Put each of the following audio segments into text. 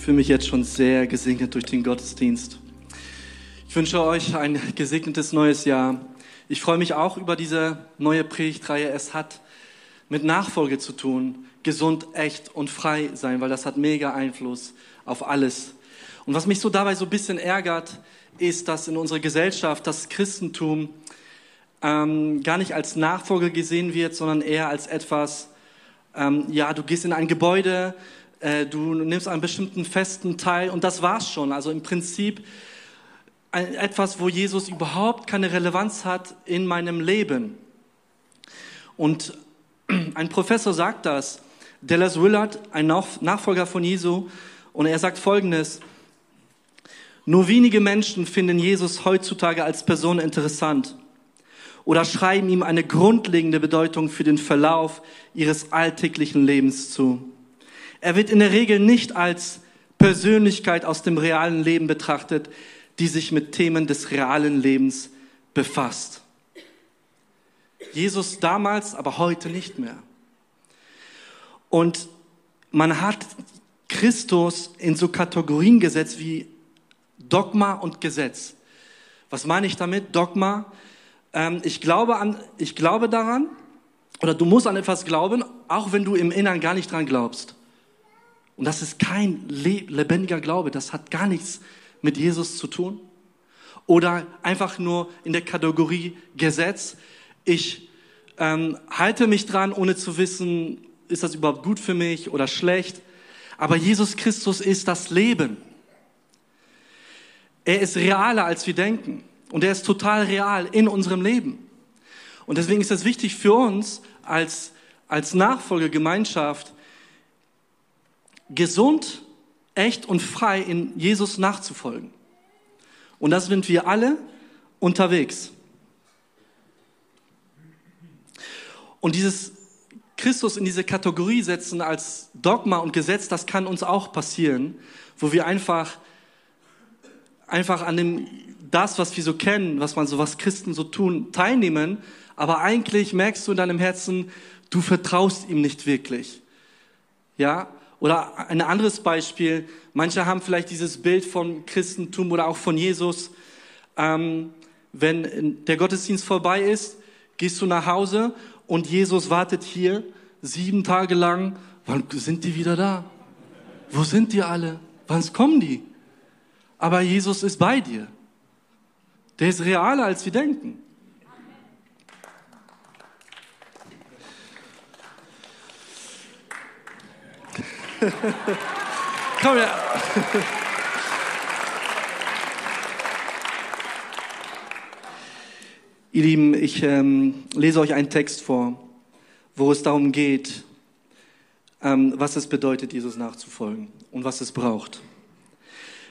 Ich fühle mich jetzt schon sehr gesegnet durch den Gottesdienst. Ich wünsche euch ein gesegnetes neues Jahr. Ich freue mich auch über diese neue Predigtreihe. Es hat mit Nachfolge zu tun. Gesund, echt und frei sein, weil das hat mega Einfluss auf alles. Und was mich so dabei so ein bisschen ärgert, ist, dass in unserer Gesellschaft das Christentum ähm, gar nicht als Nachfolge gesehen wird, sondern eher als etwas, ähm, ja, du gehst in ein Gebäude, äh, du nimmst einen bestimmten festen Teil und das war's schon. Also im Prinzip ein, etwas, wo Jesus überhaupt keine Relevanz hat in meinem Leben. Und ein Professor sagt das, Dallas Willard, ein Nachfolger von Jesu, und er sagt Folgendes, nur wenige Menschen finden Jesus heutzutage als Person interessant oder schreiben ihm eine grundlegende Bedeutung für den Verlauf ihres alltäglichen Lebens zu. Er wird in der Regel nicht als Persönlichkeit aus dem realen Leben betrachtet, die sich mit Themen des realen Lebens befasst. Jesus damals, aber heute nicht mehr. Und man hat Christus in so Kategorien gesetzt wie Dogma und Gesetz. Was meine ich damit? Dogma. Ähm, ich glaube an, ich glaube daran, oder du musst an etwas glauben, auch wenn du im Innern gar nicht dran glaubst. Und das ist kein lebendiger Glaube. Das hat gar nichts mit Jesus zu tun. Oder einfach nur in der Kategorie Gesetz. Ich ähm, halte mich dran, ohne zu wissen, ist das überhaupt gut für mich oder schlecht. Aber Jesus Christus ist das Leben. Er ist realer, als wir denken. Und er ist total real in unserem Leben. Und deswegen ist es wichtig für uns als, als Nachfolgegemeinschaft, gesund, echt und frei in Jesus nachzufolgen. Und das sind wir alle unterwegs. Und dieses Christus in diese Kategorie setzen als Dogma und Gesetz, das kann uns auch passieren, wo wir einfach, einfach an dem, das, was wir so kennen, was man so, was Christen so tun, teilnehmen, aber eigentlich merkst du in deinem Herzen, du vertraust ihm nicht wirklich. Ja? Oder ein anderes Beispiel, manche haben vielleicht dieses Bild von Christentum oder auch von Jesus. Ähm, wenn der Gottesdienst vorbei ist, gehst du nach Hause und Jesus wartet hier sieben Tage lang. Wann sind die wieder da? Wo sind die alle? Wann kommen die? Aber Jesus ist bei dir. Der ist realer, als wir denken. Komm her. Ihr Lieben, ich ähm, lese euch einen Text vor, wo es darum geht, ähm, was es bedeutet, Jesus nachzufolgen und was es braucht.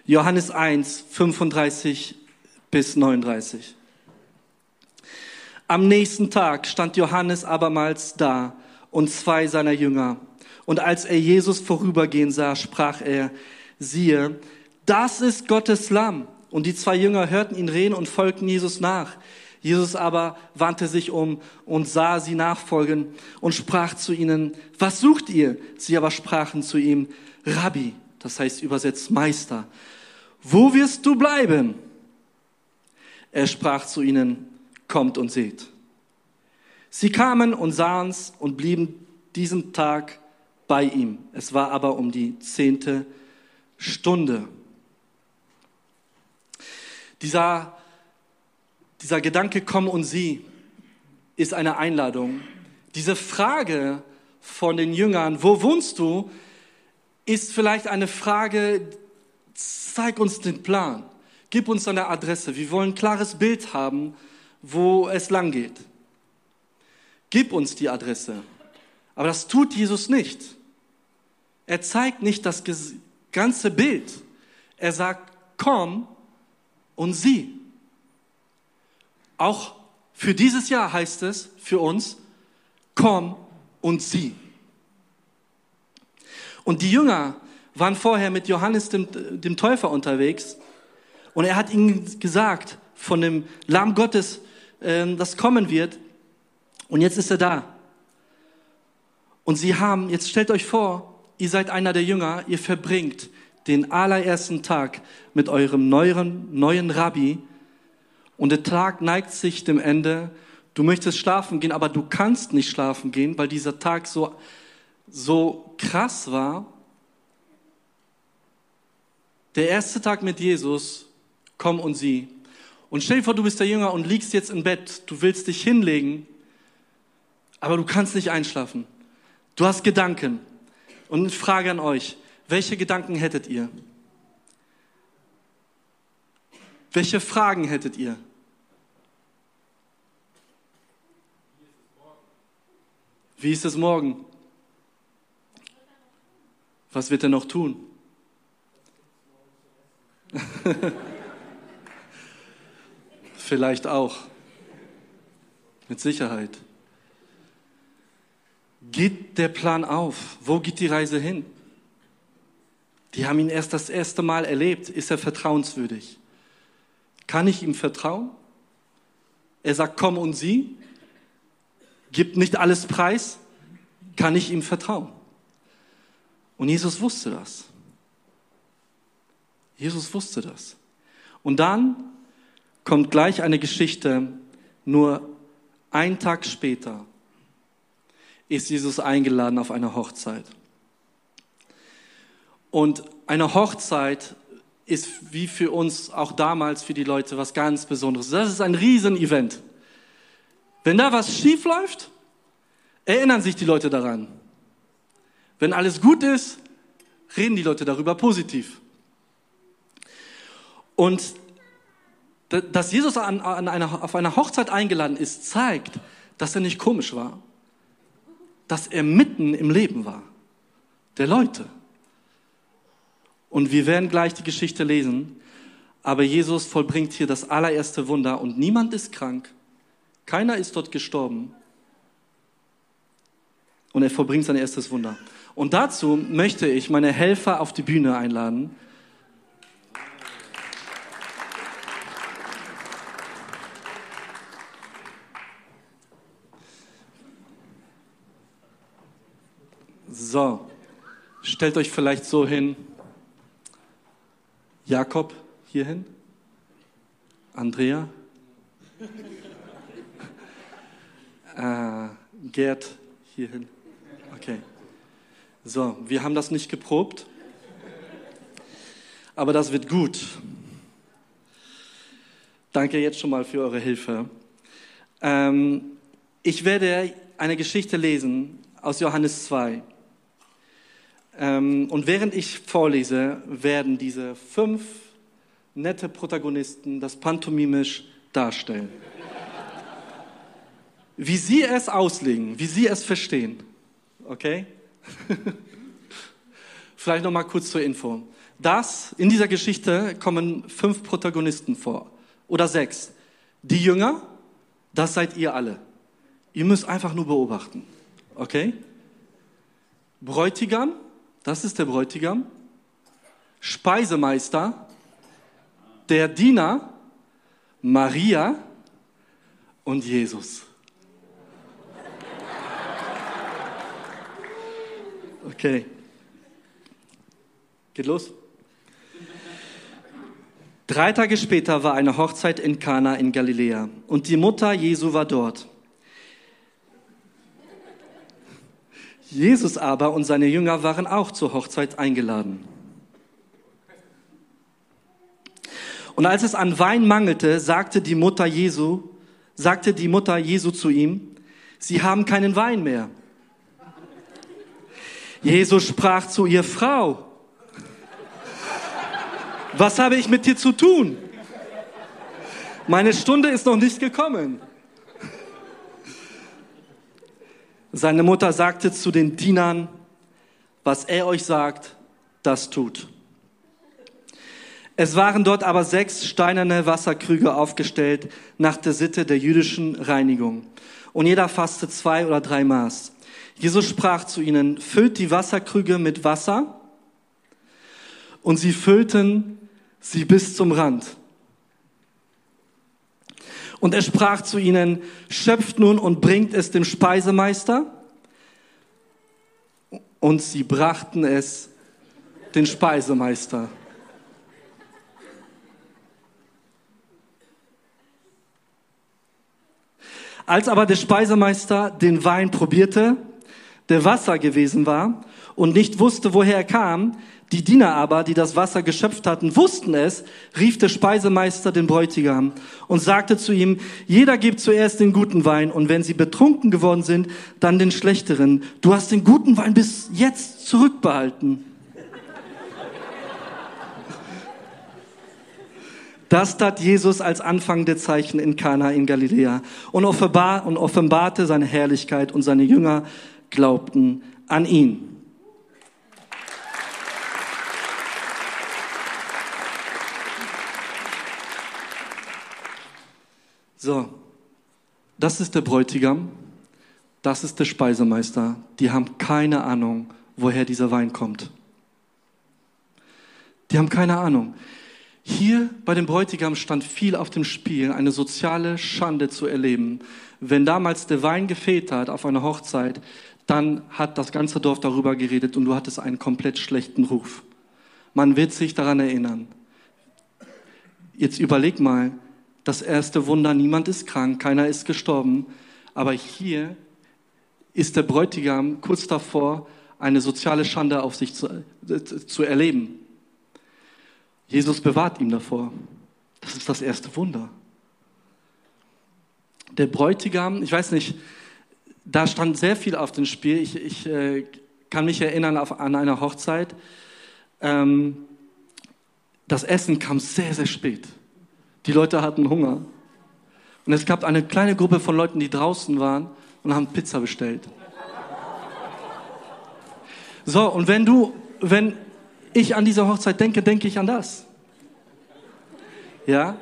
Johannes 1, 35 bis 39. Am nächsten Tag stand Johannes abermals da und zwei seiner Jünger. Und als er Jesus vorübergehen sah, sprach er, siehe, das ist Gottes Lamm. Und die zwei Jünger hörten ihn reden und folgten Jesus nach. Jesus aber wandte sich um und sah sie nachfolgen und sprach zu ihnen, was sucht ihr? Sie aber sprachen zu ihm, Rabbi, das heißt übersetzt Meister, wo wirst du bleiben? Er sprach zu ihnen, kommt und seht. Sie kamen und sahen's und blieben diesen Tag bei ihm. Es war aber um die zehnte Stunde. Dieser dieser Gedanke, komm und sieh, ist eine Einladung. Diese Frage von den Jüngern, wo wohnst du, ist vielleicht eine Frage, zeig uns den Plan, gib uns eine Adresse. Wir wollen ein klares Bild haben, wo es lang geht. Gib uns die Adresse. Aber das tut Jesus nicht. Er zeigt nicht das ganze Bild. Er sagt, komm und sieh. Auch für dieses Jahr heißt es für uns, komm und sieh. Und die Jünger waren vorher mit Johannes dem, dem Täufer unterwegs und er hat ihnen gesagt von dem Lamm Gottes, äh, das kommen wird. Und jetzt ist er da. Und sie haben, jetzt stellt euch vor, ihr seid einer der Jünger, ihr verbringt den allerersten Tag mit eurem neuen, neuen Rabbi und der Tag neigt sich dem Ende. Du möchtest schlafen gehen, aber du kannst nicht schlafen gehen, weil dieser Tag so, so krass war. Der erste Tag mit Jesus, komm und sieh. Und stell dir vor, du bist der Jünger und liegst jetzt im Bett, du willst dich hinlegen, aber du kannst nicht einschlafen. Du hast Gedanken. Und ich frage an euch, welche Gedanken hättet ihr? Welche Fragen hättet ihr? Wie ist es morgen? Was wird er noch tun? Vielleicht auch. Mit Sicherheit. Geht der Plan auf? Wo geht die Reise hin? Die haben ihn erst das erste Mal erlebt. Ist er vertrauenswürdig? Kann ich ihm vertrauen? Er sagt, komm und sieh. Gibt nicht alles preis. Kann ich ihm vertrauen? Und Jesus wusste das. Jesus wusste das. Und dann kommt gleich eine Geschichte, nur ein Tag später ist Jesus eingeladen auf eine Hochzeit. Und eine Hochzeit ist wie für uns auch damals für die Leute was ganz Besonderes. Das ist ein Riesenevent. Wenn da was schief läuft, erinnern sich die Leute daran. Wenn alles gut ist, reden die Leute darüber positiv. Und dass Jesus an, an einer, auf einer Hochzeit eingeladen ist, zeigt, dass er nicht komisch war, dass er mitten im Leben war, der Leute. Und wir werden gleich die Geschichte lesen, aber Jesus vollbringt hier das allererste Wunder und niemand ist krank, keiner ist dort gestorben und er vollbringt sein erstes Wunder. Und dazu möchte ich meine Helfer auf die Bühne einladen. So, stellt euch vielleicht so hin. Jakob hierhin. Andrea. äh, Gerd hierhin. Okay. So, wir haben das nicht geprobt, aber das wird gut. Danke jetzt schon mal für eure Hilfe. Ähm, ich werde eine Geschichte lesen aus Johannes 2. Ähm, und während ich vorlese, werden diese fünf nette Protagonisten das pantomimisch darstellen. Wie sie es auslegen, wie sie es verstehen. Okay? Vielleicht noch mal kurz zur Info. Das, in dieser Geschichte kommen fünf Protagonisten vor. Oder sechs. Die Jünger, das seid ihr alle. Ihr müsst einfach nur beobachten. Okay? Bräutigam, das ist der Bräutigam, Speisemeister, der Diener, Maria und Jesus. Okay. Geht los. Drei Tage später war eine Hochzeit in Kana in Galiläa und die Mutter Jesu war dort. Jesus aber und seine Jünger waren auch zur Hochzeit eingeladen. Und als es an Wein mangelte, sagte die Mutter Jesu, sagte die Mutter Jesu zu ihm, sie haben keinen Wein mehr. Jesus sprach zu ihr, Frau, was habe ich mit dir zu tun? Meine Stunde ist noch nicht gekommen. Seine Mutter sagte zu den Dienern, was er euch sagt, das tut. Es waren dort aber sechs steinerne Wasserkrüge aufgestellt nach der Sitte der jüdischen Reinigung. Und jeder fasste zwei oder drei Maß. Jesus sprach zu ihnen, füllt die Wasserkrüge mit Wasser. Und sie füllten sie bis zum Rand. Und er sprach zu ihnen, schöpft nun und bringt es dem Speisemeister. Und sie brachten es den Speisemeister. Als aber der Speisemeister den Wein probierte, der Wasser gewesen war, und nicht wusste, woher er kam, die Diener aber, die das Wasser geschöpft hatten, wussten es, rief der Speisemeister den Bräutigam und sagte zu ihm, jeder gibt zuerst den guten Wein und wenn sie betrunken geworden sind, dann den schlechteren. Du hast den guten Wein bis jetzt zurückbehalten. Das tat Jesus als Anfang der Zeichen in Kana in Galiläa und, offenbar, und offenbarte seine Herrlichkeit und seine Jünger glaubten an ihn. So, das ist der Bräutigam, das ist der Speisemeister. Die haben keine Ahnung, woher dieser Wein kommt. Die haben keine Ahnung. Hier bei dem Bräutigam stand viel auf dem Spiel, eine soziale Schande zu erleben. Wenn damals der Wein gefehlt hat auf einer Hochzeit, dann hat das ganze Dorf darüber geredet und du hattest einen komplett schlechten Ruf. Man wird sich daran erinnern. Jetzt überleg mal, das erste Wunder, niemand ist krank, keiner ist gestorben, aber hier ist der Bräutigam kurz davor, eine soziale Schande auf sich zu, zu erleben. Jesus bewahrt ihn davor. Das ist das erste Wunder. Der Bräutigam, ich weiß nicht, da stand sehr viel auf dem Spiel. Ich, ich äh, kann mich erinnern auf, an eine Hochzeit. Ähm, das Essen kam sehr, sehr spät. Die Leute hatten Hunger. Und es gab eine kleine Gruppe von Leuten, die draußen waren und haben Pizza bestellt. So, und wenn du, wenn ich an diese Hochzeit denke, denke ich an das. Ja?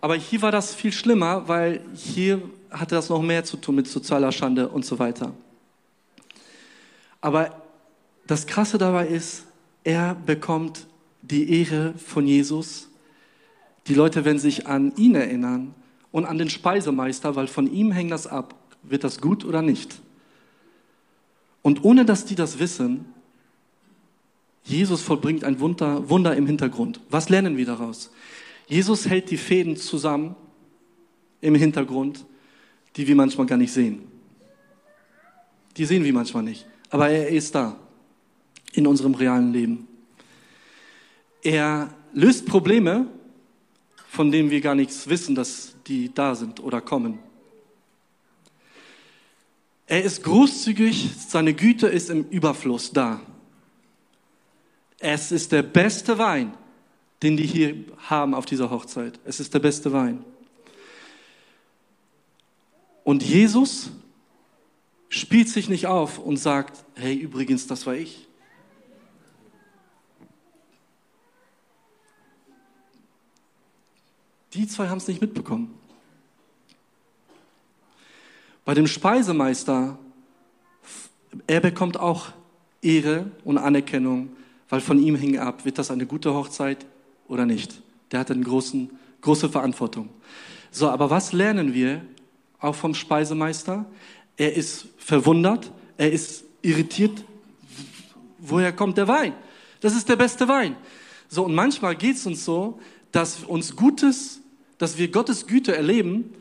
Aber hier war das viel schlimmer, weil hier hatte das noch mehr zu tun mit sozialer Schande und so weiter. Aber das Krasse dabei ist, er bekommt die Ehre von Jesus. Die Leute werden sich an ihn erinnern und an den Speisemeister, weil von ihm hängt das ab. Wird das gut oder nicht? Und ohne dass die das wissen, Jesus vollbringt ein Wunder, Wunder im Hintergrund. Was lernen wir daraus? Jesus hält die Fäden zusammen im Hintergrund, die wir manchmal gar nicht sehen. Die sehen wir manchmal nicht. Aber er ist da in unserem realen Leben. Er löst Probleme, von denen wir gar nichts wissen, dass die da sind oder kommen. Er ist großzügig, seine Güte ist im Überfluss da. Es ist der beste Wein, den die hier haben auf dieser Hochzeit. Es ist der beste Wein. Und Jesus spielt sich nicht auf und sagt, hey, übrigens, das war ich. Die zwei haben es nicht mitbekommen. Bei dem Speisemeister, er bekommt auch Ehre und Anerkennung, weil von ihm hing ab, wird das eine gute Hochzeit oder nicht. Der hat eine großen, große Verantwortung. So, aber was lernen wir auch vom Speisemeister? Er ist verwundert, er ist irritiert. Woher kommt der Wein? Das ist der beste Wein. So, und manchmal geht es uns so, dass uns Gutes dass wir Gottes Güte erleben,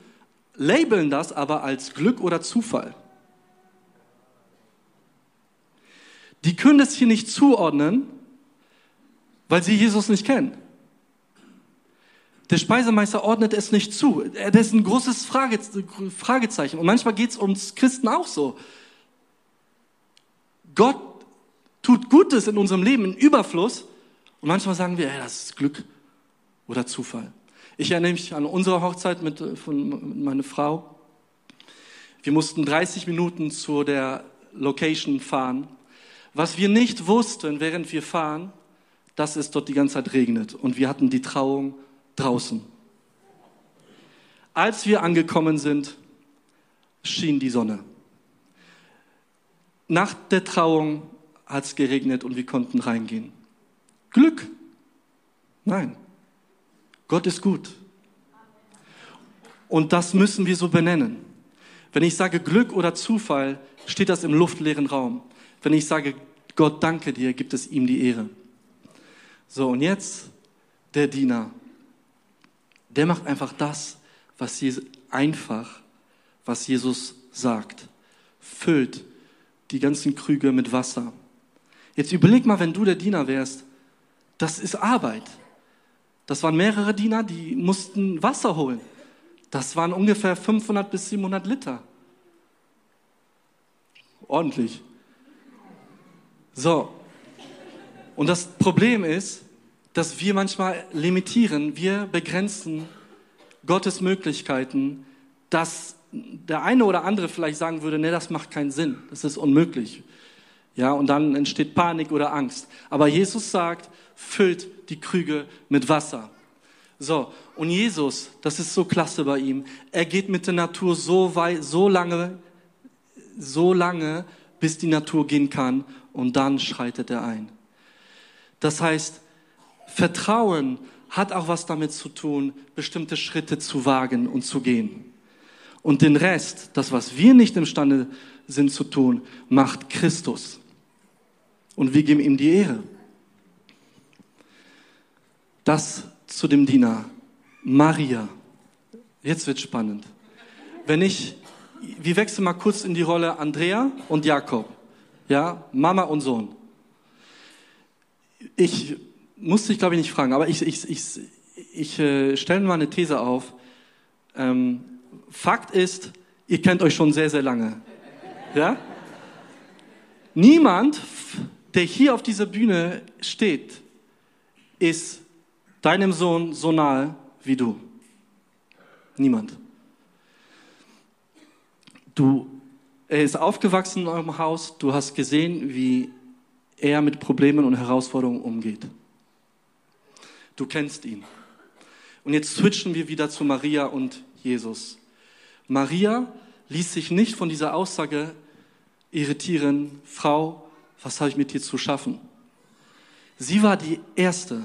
labeln das aber als Glück oder Zufall. Die können das hier nicht zuordnen, weil sie Jesus nicht kennen. Der Speisemeister ordnet es nicht zu. Das ist ein großes Fragezeichen. Und manchmal geht es uns Christen auch so. Gott tut Gutes in unserem Leben in Überfluss. Und manchmal sagen wir, ja, das ist Glück oder Zufall. Ich erinnere mich an unsere Hochzeit mit, äh, von meiner Frau. Wir mussten 30 Minuten zu der Location fahren. Was wir nicht wussten, während wir fahren, dass es dort die ganze Zeit regnet. Und wir hatten die Trauung draußen. Als wir angekommen sind, schien die Sonne. Nach der Trauung hat es geregnet und wir konnten reingehen. Glück? Nein. Gott ist gut. Und das müssen wir so benennen. Wenn ich sage Glück oder Zufall, steht das im luftleeren Raum. Wenn ich sage Gott danke dir, gibt es ihm die Ehre. So, und jetzt der Diener. Der macht einfach das, was Jesus, einfach, was Jesus sagt. Füllt die ganzen Krüge mit Wasser. Jetzt überleg mal, wenn du der Diener wärst, das ist Arbeit. Das waren mehrere Diener, die mussten Wasser holen. Das waren ungefähr 500 bis 700 Liter. Ordentlich. So. Und das Problem ist, dass wir manchmal limitieren, wir begrenzen Gottes Möglichkeiten, dass der eine oder andere vielleicht sagen würde, nee, das macht keinen Sinn, das ist unmöglich. Ja, und dann entsteht Panik oder Angst. Aber Jesus sagt, füllt die Krüge mit Wasser. So, und Jesus, das ist so klasse bei ihm, er geht mit der Natur so weit, so lange, so lange, bis die Natur gehen kann und dann schreitet er ein. Das heißt, Vertrauen hat auch was damit zu tun, bestimmte Schritte zu wagen und zu gehen. Und den Rest, das, was wir nicht imstande sind zu tun, macht Christus. Und wir geben ihm die Ehre. Das zu dem Diener. Maria. Jetzt wird spannend. Wenn ich, wir wechseln mal kurz in die Rolle Andrea und Jakob. Ja, Mama und Sohn. Ich musste ich glaube ich nicht fragen, aber ich, ich, ich, ich äh, stelle mal eine These auf. Ähm, Fakt ist, ihr kennt euch schon sehr, sehr lange. Ja? Niemand, der hier auf dieser Bühne steht, ist deinem Sohn so nahe wie du. Niemand. Du, er ist aufgewachsen in eurem Haus, du hast gesehen, wie er mit Problemen und Herausforderungen umgeht. Du kennst ihn. Und jetzt switchen wir wieder zu Maria und Jesus. Maria ließ sich nicht von dieser Aussage irritieren, Frau, was habe ich mit dir zu schaffen? Sie war die Erste,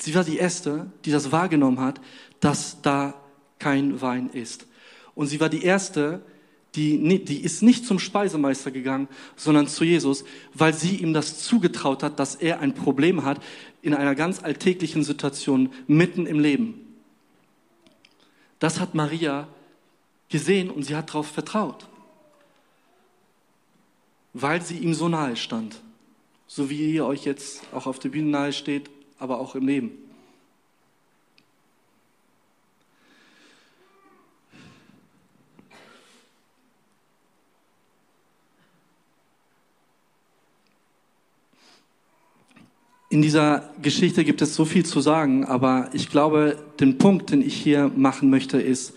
sie war die Erste, die das wahrgenommen hat, dass da kein Wein ist. Und sie war die Erste, die, die ist nicht zum Speisemeister gegangen, sondern zu Jesus, weil sie ihm das zugetraut hat, dass er ein Problem hat in einer ganz alltäglichen Situation mitten im Leben. Das hat Maria gesehen und sie hat darauf vertraut, weil sie ihm so nahe stand, so wie ihr euch jetzt auch auf der Bühne nahe steht, aber auch im Leben. In dieser Geschichte gibt es so viel zu sagen, aber ich glaube, den Punkt, den ich hier machen möchte, ist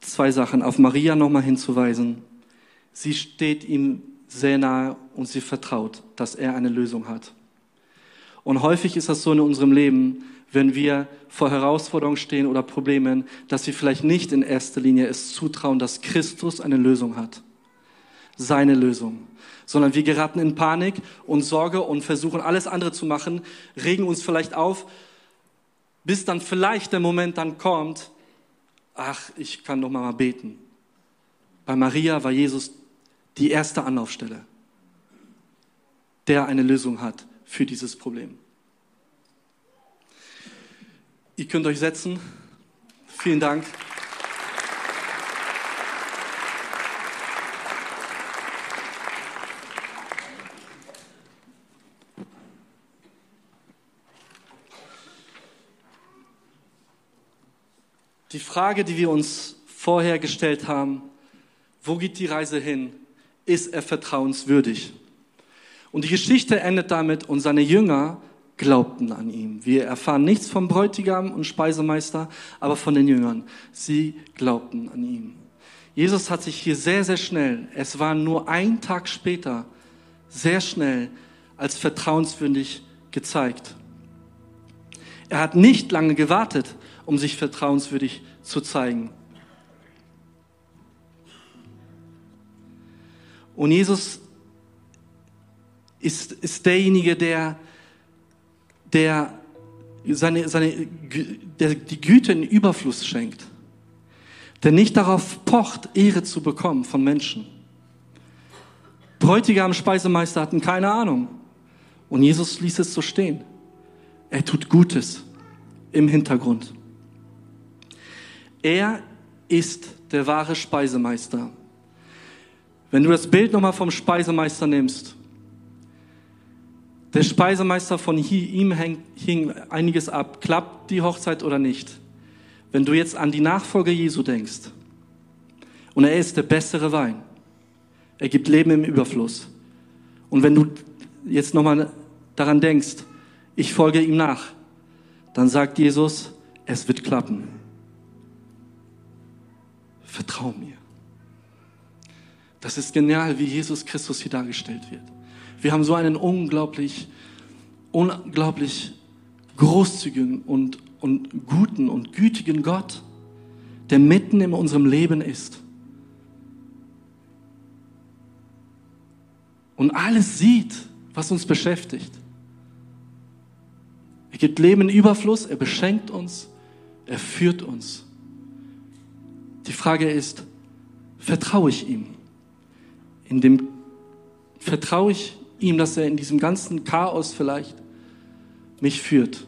zwei Sachen. Auf Maria nochmal hinzuweisen. Sie steht ihm sehr nahe und sie vertraut, dass er eine Lösung hat. Und häufig ist das so in unserem Leben, wenn wir vor Herausforderungen stehen oder Problemen, dass wir vielleicht nicht in erster Linie es zutrauen, dass Christus eine Lösung hat. Seine Lösung sondern wir geraten in Panik und Sorge und versuchen alles andere zu machen, regen uns vielleicht auf, bis dann vielleicht der Moment dann kommt, ach, ich kann doch mal beten. Bei Maria war Jesus die erste Anlaufstelle, der eine Lösung hat für dieses Problem. Ihr könnt euch setzen. Vielen Dank. Die Frage, die wir uns vorher gestellt haben, wo geht die Reise hin? Ist er vertrauenswürdig? Und die Geschichte endet damit und seine Jünger glaubten an ihm. Wir erfahren nichts vom Bräutigam und Speisemeister, aber von den Jüngern. Sie glaubten an ihm. Jesus hat sich hier sehr, sehr schnell, es war nur ein Tag später, sehr schnell als vertrauenswürdig gezeigt. Er hat nicht lange gewartet, um sich vertrauenswürdig zu zeigen. Und Jesus ist, ist derjenige, der, der, seine, seine, der die Güte in Überfluss schenkt, der nicht darauf pocht, Ehre zu bekommen von Menschen. Bräutigam, Speisemeister hatten keine Ahnung. Und Jesus ließ es so stehen. Er tut Gutes im Hintergrund. Er ist der wahre Speisemeister. Wenn du das Bild nochmal vom Speisemeister nimmst, der Speisemeister von ihm hing einiges ab. Klappt die Hochzeit oder nicht? Wenn du jetzt an die Nachfolge Jesu denkst, und er ist der bessere Wein, er gibt Leben im Überfluss. Und wenn du jetzt nochmal daran denkst, ich folge ihm nach, dann sagt Jesus, es wird klappen. Vertrau mir. Das ist genial, wie Jesus Christus hier dargestellt wird. Wir haben so einen unglaublich, unglaublich großzügigen und, und guten und gütigen Gott, der mitten in unserem Leben ist. Und alles sieht, was uns beschäftigt. Er gibt Leben in Überfluss, er beschenkt uns, er führt uns. Die Frage ist, vertraue ich ihm? In dem vertraue ich ihm, dass er in diesem ganzen Chaos vielleicht mich führt?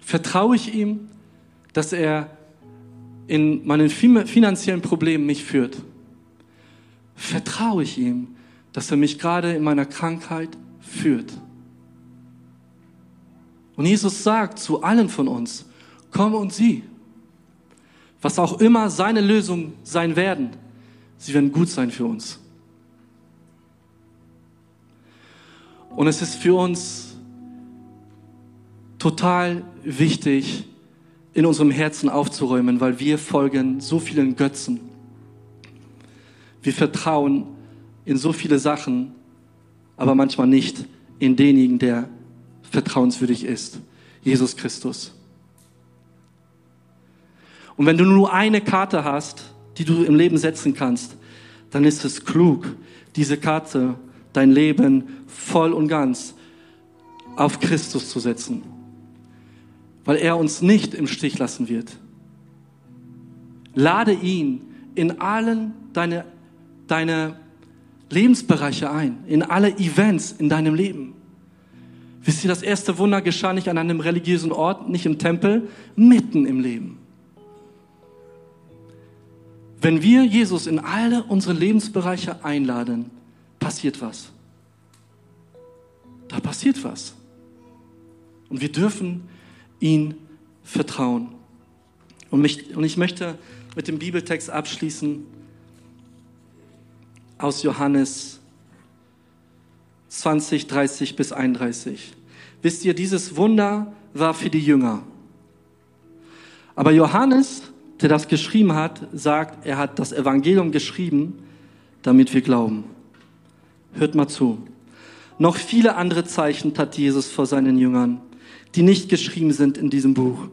Vertraue ich ihm, dass er in meinen finanziellen Problemen mich führt? Vertraue ich ihm, dass er mich gerade in meiner Krankheit führt? Und Jesus sagt zu allen von uns, komm und sieh, was auch immer seine Lösungen sein werden, sie werden gut sein für uns. Und es ist für uns total wichtig, in unserem Herzen aufzuräumen, weil wir folgen so vielen Götzen. Wir vertrauen in so viele Sachen, aber manchmal nicht in denjenigen, der vertrauenswürdig ist, Jesus Christus. Und wenn du nur eine Karte hast, die du im Leben setzen kannst, dann ist es klug, diese Karte, dein Leben voll und ganz auf Christus zu setzen, weil er uns nicht im Stich lassen wird. Lade ihn in allen deine, deine Lebensbereiche ein, in alle Events in deinem Leben. Wisst ihr, das erste Wunder geschah nicht an einem religiösen Ort, nicht im Tempel, mitten im Leben. Wenn wir Jesus in alle unsere Lebensbereiche einladen, passiert was. Da passiert was. Und wir dürfen ihn vertrauen. Und, mich, und ich möchte mit dem Bibeltext abschließen aus Johannes 20, 30 bis 31. Wisst ihr, dieses Wunder war für die Jünger. Aber Johannes, der das geschrieben hat, sagt, er hat das Evangelium geschrieben, damit wir glauben. Hört mal zu. Noch viele andere Zeichen tat Jesus vor seinen Jüngern, die nicht geschrieben sind in diesem Buch.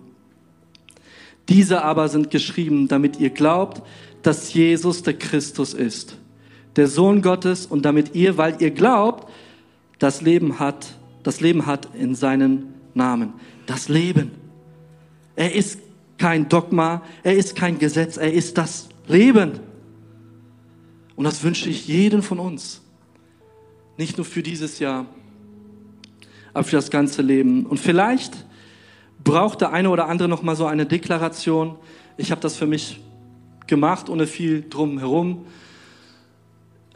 Diese aber sind geschrieben, damit ihr glaubt, dass Jesus der Christus ist, der Sohn Gottes, und damit ihr, weil ihr glaubt, das Leben hat, das Leben hat in seinen Namen. Das Leben. Er ist kein Dogma, er ist kein Gesetz, er ist das Leben. Und das wünsche ich jedem von uns. Nicht nur für dieses Jahr, aber für das ganze Leben. Und vielleicht braucht der eine oder andere noch mal so eine Deklaration. Ich habe das für mich gemacht, ohne viel drumherum.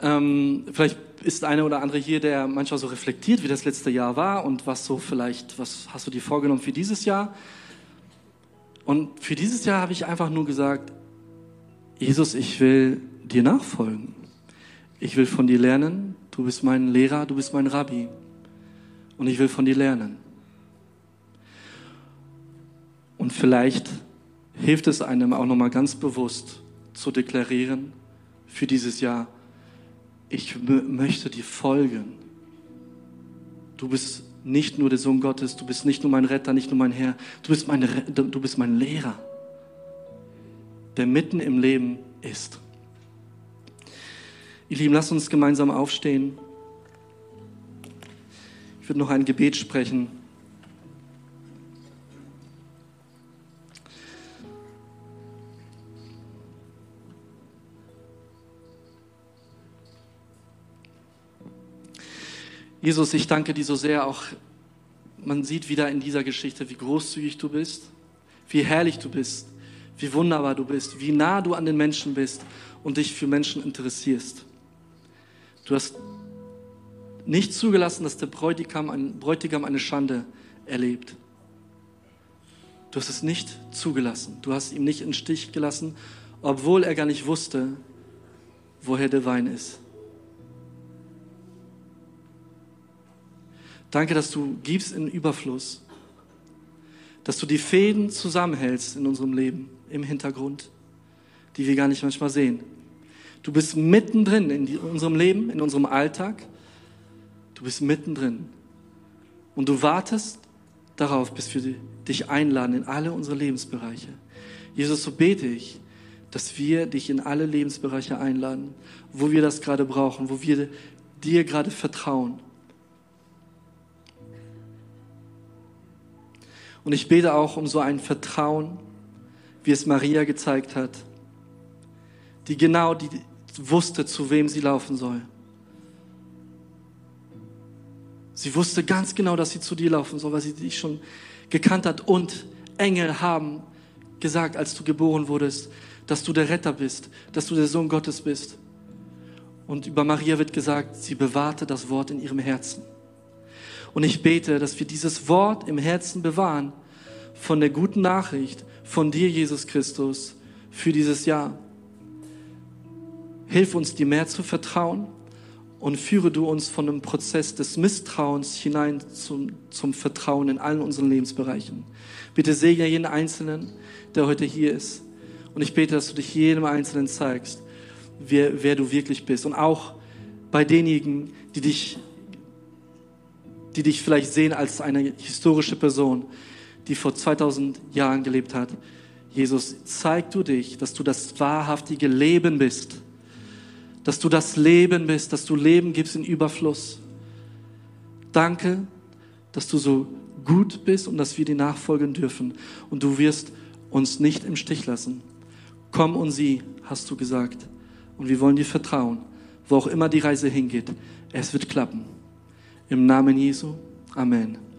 Ähm, vielleicht ist eine oder andere hier, der manchmal so reflektiert, wie das letzte Jahr war und was so vielleicht, was hast du dir vorgenommen für dieses Jahr? Und für dieses Jahr habe ich einfach nur gesagt, Jesus, ich will dir nachfolgen. Ich will von dir lernen. Du bist mein Lehrer, du bist mein Rabbi. Und ich will von dir lernen. Und vielleicht hilft es einem auch nochmal ganz bewusst zu deklarieren für dieses Jahr, ich möchte dir folgen. Du bist nicht nur der Sohn Gottes, du bist nicht nur mein Retter, nicht nur mein Herr, du bist, meine, du bist mein Lehrer, der mitten im Leben ist. Ihr Lieben, lasst uns gemeinsam aufstehen. Ich würde noch ein Gebet sprechen. Jesus, ich danke dir so sehr, auch man sieht wieder in dieser Geschichte, wie großzügig du bist, wie herrlich du bist, wie wunderbar du bist, wie nah du an den Menschen bist und dich für Menschen interessierst. Du hast nicht zugelassen, dass der Bräutigam, ein Bräutigam eine Schande erlebt. Du hast es nicht zugelassen. Du hast ihn nicht in Stich gelassen, obwohl er gar nicht wusste, woher der Wein ist. Danke, dass du gibst in Überfluss, dass du die Fäden zusammenhältst in unserem Leben, im Hintergrund, die wir gar nicht manchmal sehen. Du bist mittendrin in unserem Leben, in unserem Alltag. Du bist mittendrin. Und du wartest darauf, bis wir dich einladen in alle unsere Lebensbereiche. Jesus, so bete ich, dass wir dich in alle Lebensbereiche einladen, wo wir das gerade brauchen, wo wir dir gerade vertrauen. Und ich bete auch um so ein Vertrauen, wie es Maria gezeigt hat, die genau die wusste, zu wem sie laufen soll. Sie wusste ganz genau, dass sie zu dir laufen soll, weil sie dich schon gekannt hat. Und Engel haben gesagt, als du geboren wurdest, dass du der Retter bist, dass du der Sohn Gottes bist. Und über Maria wird gesagt, sie bewahrte das Wort in ihrem Herzen. Und ich bete, dass wir dieses Wort im Herzen bewahren von der guten Nachricht von dir, Jesus Christus, für dieses Jahr. Hilf uns, dir mehr zu vertrauen und führe du uns von dem Prozess des Misstrauens hinein zum, zum Vertrauen in allen unseren Lebensbereichen. Bitte segne jeden Einzelnen, der heute hier ist. Und ich bete, dass du dich jedem Einzelnen zeigst, wer, wer du wirklich bist. Und auch bei denjenigen, die dich, die dich vielleicht sehen als eine historische Person, die vor 2000 Jahren gelebt hat. Jesus, zeig du dich, dass du das wahrhaftige Leben bist dass du das Leben bist, dass du Leben gibst in Überfluss. Danke, dass du so gut bist und dass wir dir nachfolgen dürfen. Und du wirst uns nicht im Stich lassen. Komm und sieh, hast du gesagt. Und wir wollen dir vertrauen, wo auch immer die Reise hingeht. Es wird klappen. Im Namen Jesu. Amen.